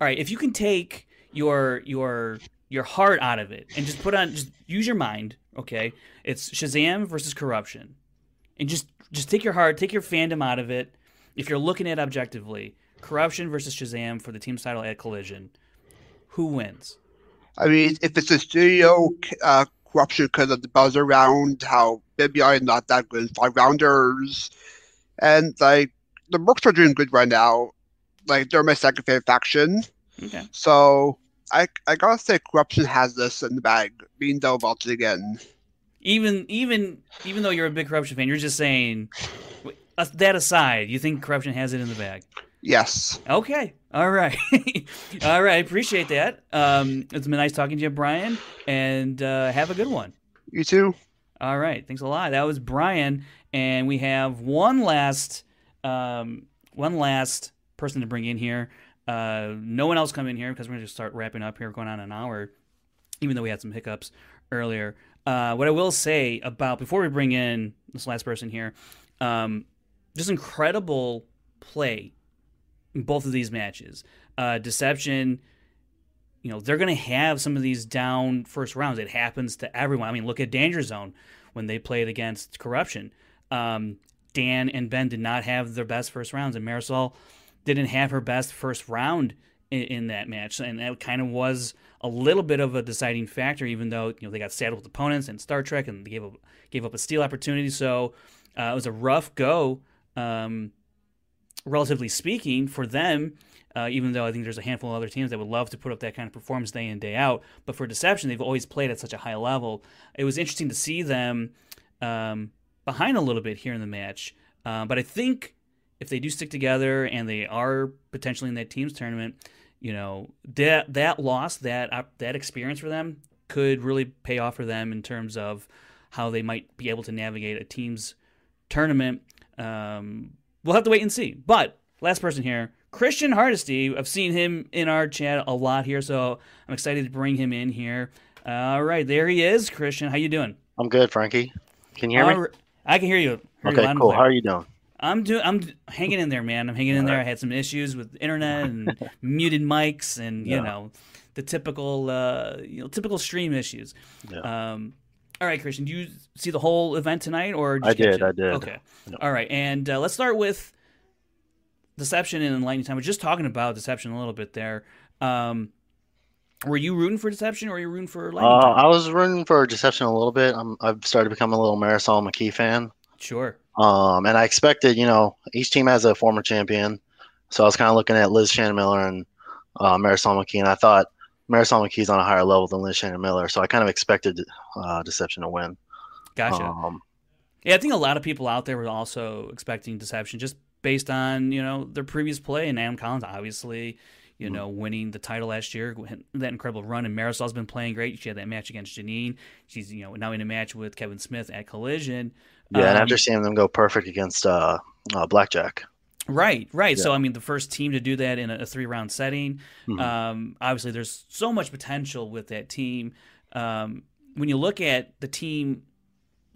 All right. If you can take your your your heart out of it and just put on just use your mind. Okay, it's Shazam versus corruption, and just just take your heart, take your fandom out of it. If you're looking at objectively, corruption versus Shazam for the team title at Collision, who wins? I mean, if it's a studio uh, corruption because of the buzz around how maybe I'm not that good five rounders, and like the Mercs are doing good right now. Like they're my second favorite faction. Okay. So I I gotta say, corruption has this in the bag. Being double belted again. Even even even though you're a big corruption fan, you're just saying uh, that aside, you think corruption has it in the bag. Yes. Okay. All right. All right. I appreciate that. Um, it's been nice talking to you, Brian, and uh, have a good one. You too. All right. Thanks a lot. That was Brian, and we have one last um, one last person to bring in here. Uh, no one else come in here because we're going to start wrapping up here, going on an hour, even though we had some hiccups earlier. Uh, what I will say about before we bring in this last person here, um, just incredible play both of these matches. Uh, Deception, you know, they're going to have some of these down first rounds. It happens to everyone. I mean, look at Danger Zone when they played against Corruption. Um, Dan and Ben did not have their best first rounds, and Marisol didn't have her best first round in, in that match, and that kind of was a little bit of a deciding factor. Even though you know they got saddled with opponents and Star Trek, and they gave up gave up a steal opportunity, so uh, it was a rough go. Um, relatively speaking, for them, uh, even though I think there's a handful of other teams that would love to put up that kind of performance day in, day out. But for Deception, they've always played at such a high level. It was interesting to see them um, behind a little bit here in the match. Uh, but I think if they do stick together and they are potentially in that teams tournament, you know that that loss, that uh, that experience for them could really pay off for them in terms of how they might be able to navigate a teams tournament. Um, we'll have to wait and see. But last person here, Christian Hardesty. I've seen him in our chat a lot here, so I'm excited to bring him in here. All right, there he is, Christian. How you doing? I'm good, Frankie. Can you hear me? I can hear you. Hear okay, you cool. How are you doing? I'm doing. I'm hanging in there, man. I'm hanging in there. I had some issues with internet and muted mics, and you Yeah. know, the typical, uh, you know, typical stream issues. Yeah. Um, all right, Christian, do you see the whole event tonight, or I did? I did. Okay. Yeah. All right, and uh, let's start with Deception and Lightning Time. We're just talking about Deception a little bit there. Um, were you rooting for Deception, or were you rooting for Lightning Uh, Time? I was rooting for Deception a little bit. I'm, I've started to become a little Marisol McKee fan. Sure. Um, and I expected, you know, each team has a former champion. So I was kind of looking at Liz Shannon Miller and uh, Marisol McKee, and I thought Marisol McKee's on a higher level than Lynn Shannon Miller. So I kind of expected uh, Deception to win. Gotcha. Um, Yeah, I think a lot of people out there were also expecting Deception just based on you know their previous play and Adam Collins obviously you Mm-hmm. know winning the title last year that incredible run and Marisol's been playing great. She had that match against Janine. She's you know now in a match with Kevin Smith at Collision. yeah, and Um, after seeing them go perfect against uh, uh, Blackjack. Right, right. So I mean, the first team to do that in a, a three-round setting. Mhm. Um, obviously, there's so much potential with that team. Um, when you look at the team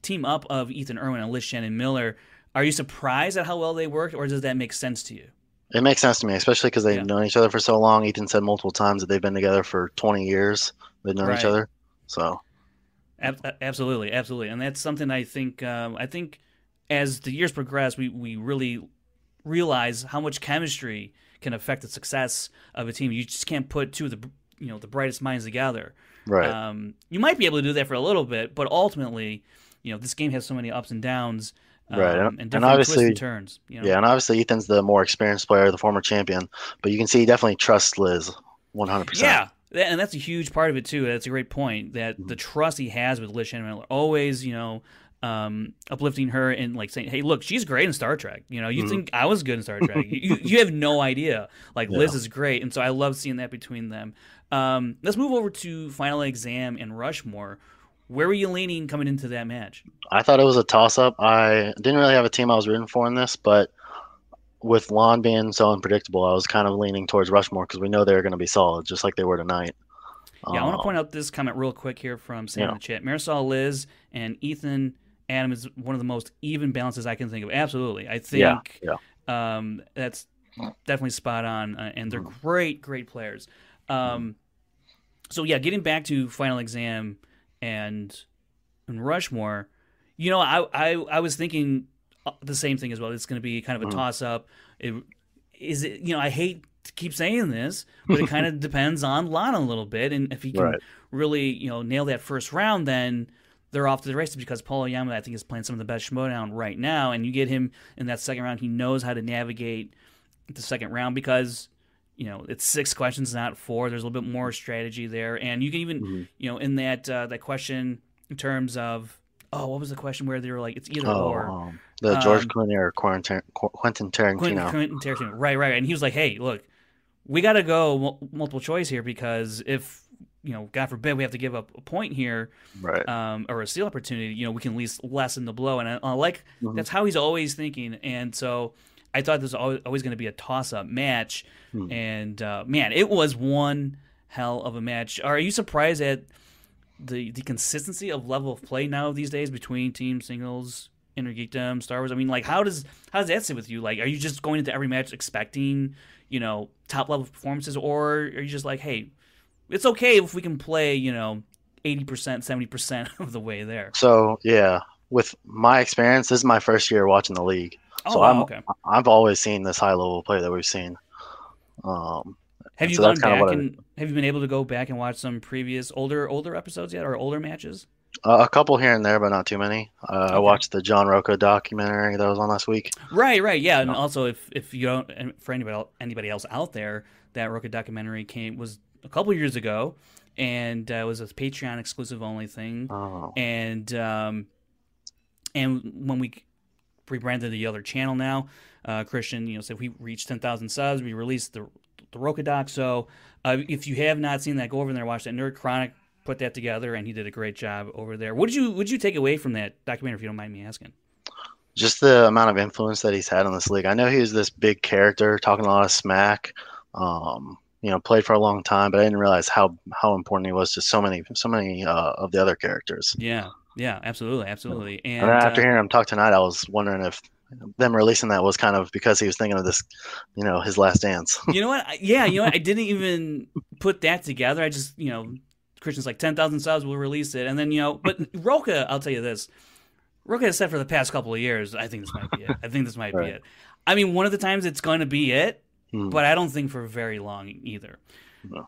team up of Ethan Erwin and Liz Shannon Miller, are you surprised at how well they worked, or does that make sense to you? It makes sense to me, especially because they've Yeah. known each other for so long. Ethan said multiple times that they've been together for 20 years. They've known Right. each other. So, Ab- absolutely, absolutely, and that's something I think. Um, I think as the years progress, we we really realize how much chemistry can affect the success of a team. You just can't put two of the you know the brightest minds together. right. Um, you might be able to do that for a little bit, but ultimately, you know, this game has so many ups and downs, um, Right, and- and and obviously- and turns. You know? Yeah, and obviously Ethan's the more experienced player, the former champion, but you can see he definitely trusts Liz 100%. Yeah, that- and that's a huge part of it too. That's a great point. That Mm-hmm. the trust he has with Liz Shannon Miller, always, you know, um, uplifting her and like saying, "Hey, look, she's great in Star Trek. You know, you mm-hmm. think I was good in Star Trek? you, you have no idea. Like yeah. Liz is great, and so I love seeing that between them. Um, let's move over to Final Exam and Rushmore. Where were you leaning coming into that match? I thought it was a toss up. I didn't really have a team I was rooting for in this, but with Lon being so unpredictable, I was kind of leaning towards Rushmore because we know they're going to be solid, just like they were tonight. Yeah, I want to point out this comment real quick here from Sam yeah. in the chat. Marisol Liz and Ethan Adam is one of the most even balances I can think of. Absolutely, I think yeah, yeah. Um, that's definitely spot on, uh, and they're mm-hmm. great, great players. Um, so yeah, getting back to final exam and and Rushmore, you know, I I, I was thinking uh, the same thing as well. It's going to be kind of a mm-hmm. toss up. It, is it? You know, I hate to keep saying this, but it kind of depends on Lana a little bit, and if he can right. really you know nail that first round, then they're off to the races because Paul Oyama, I think, is playing some of the best Schmoedown right now, and you get him in that second round. He knows how to navigate the second round because you know it's six questions, not four. There's a little bit more strategy there, and you can even mm-hmm. you know in that uh, that question in terms of oh, what was the question where they were like it's either oh, or. Um, the George um, Clooney or Quentin, Quentin Tarantino. Quentin Tarantino. Right, right, and he was like, hey, look, we got to go multiple choice here because if you know, God forbid we have to give up a point here, right? Um, or a steal opportunity. You know, we can at least lessen the blow. And I, I like mm-hmm. that's how he's always thinking. And so I thought this was always, always going to be a toss-up match. Hmm. And uh, man, it was one hell of a match. Are you surprised at the the consistency of level of play now these days between team singles, Innergeekdom, Star Wars? I mean, like, how does how does that sit with you? Like, are you just going into every match expecting you know top level performances, or are you just like, hey? It's okay if we can play, you know, 80%, 70% of the way there. So, yeah, with my experience, this is my first year watching the league. Oh, so wow, I'm, okay. I've always seen this high level play that we've seen. Um, have you so gone back and have you been able to go back and watch some previous older older episodes yet or older matches? Uh, a couple here and there, but not too many. Uh, okay. I watched the John Rocha documentary that was on last week. Right, right, yeah. And also, if if you don't, for anybody anybody else out there, that Rocha documentary came was a couple years ago, and uh, it was a Patreon exclusive only thing. Oh. And um, and when we rebranded the other channel now, uh, Christian, you know, said we reached ten thousand subs, we released the the Rocha doc. So uh, if you have not seen that, go over there and watch that. Nerd Chronic put that together, and he did a great job over there. What did you What did you take away from that documentary, if you don't mind me asking? Just the amount of influence that he's had on this league. I know he was this big character, talking a lot of smack. Um, you know played for a long time, but I didn't realize how how important he was to so many so many uh, of the other characters. Yeah, yeah, absolutely, absolutely. And, and after uh, hearing him talk tonight, I was wondering if them releasing that was kind of because he was thinking of this, you know, his last dance. you know what? Yeah, you know, what? I didn't even put that together. I just, you know, Christian's like ten thousand subs, we'll release it, and then you know, but Rocha, I'll tell you this. Rocha has said for the past couple of years, I think this might be it. I think this might right. be it. I mean, one of the times it's going to be it, mm. but I don't think for very long either. No.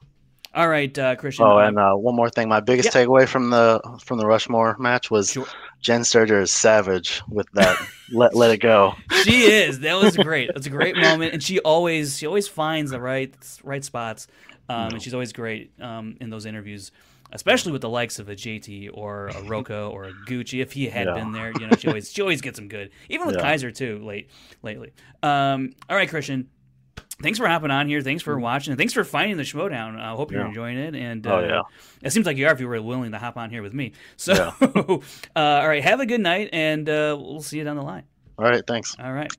All right, uh, Christian. Oh, and uh, one more thing. My biggest yeah. takeaway from the from the Rushmore match was sure. Jen Sturger is savage with that. let let it go. She is. That was great. That's a great moment, and she always she always finds the right right spots, um, and she's always great um, in those interviews especially with the likes of a JT or a Rocha or a Gucci. If he had yeah. been there, you know, she always she always gets him good. Even with yeah. Kaiser too, late lately. Um, all right, Christian thanks for hopping on here. Thanks for mm-hmm. watching. And thanks for finding the Schmoedown. I uh, hope you're yeah. enjoying it. And oh, uh, oh, yeah. it seems like you are if you were willing to hop on here with me. So, yeah. uh, all right, have a good night, and uh, we'll see you down the line. All right, thanks. All right.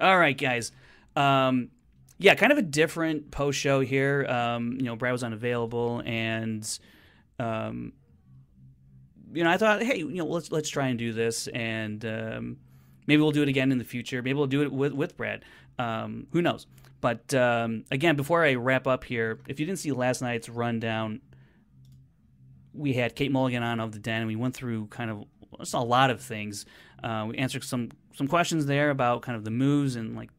All right, guys. Um, yeah, kind of a different post show here. Um, you know, Brad was unavailable, and um, you know, I thought, hey, you know, let's let's try and do this, and um, maybe we'll do it again in the future. Maybe we'll do it with with Brad. Um, who knows? But um, again, before I wrap up here, if you didn't see last night's rundown, we had Kate Mulligan on of the Den, and we went through kind of a lot of things. Uh, we answered some some questions there about kind of the moves and like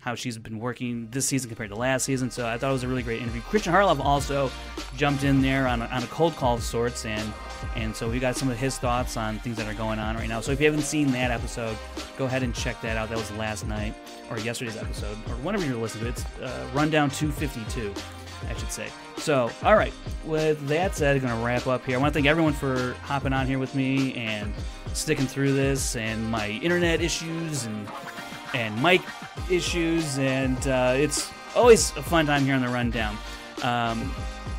how she's been working this season compared to last season. So I thought it was a really great interview. Christian Harloff also jumped in there on a, on a cold call of sorts, and and so we got some of his thoughts on things that are going on right now. So if you haven't seen that episode, go ahead and check that out. That was last night or yesterday's episode or whenever you're listening to it. It's uh, Rundown 252. I should say. So, all right. With that said, I'm going to wrap up here. I want to thank everyone for hopping on here with me and sticking through this and my internet issues and and mic issues, and uh, it's always a fun time here on the rundown. Um,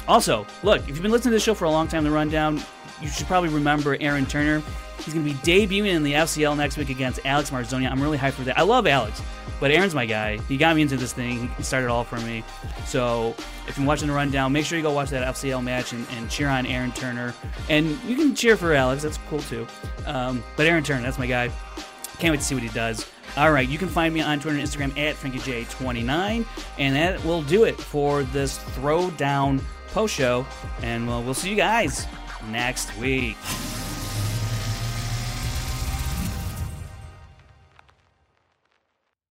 also, look, if you've been listening to the show for a long time, the rundown, you should probably remember Aaron Turner. He's going to be debuting in the FCL next week against Alex Marzonia. I'm really hyped for that. I love Alex, but Aaron's my guy. He got me into this thing. He started all for me. So if you're watching the rundown, make sure you go watch that FCL match and, and cheer on Aaron Turner. And you can cheer for Alex. That's cool too. Um, but Aaron Turner, that's my guy. Can't wait to see what he does. All right, you can find me on Twitter and Instagram at FrankieJ29. And that will do it for this Throwdown post show. And well, we'll see you guys next week.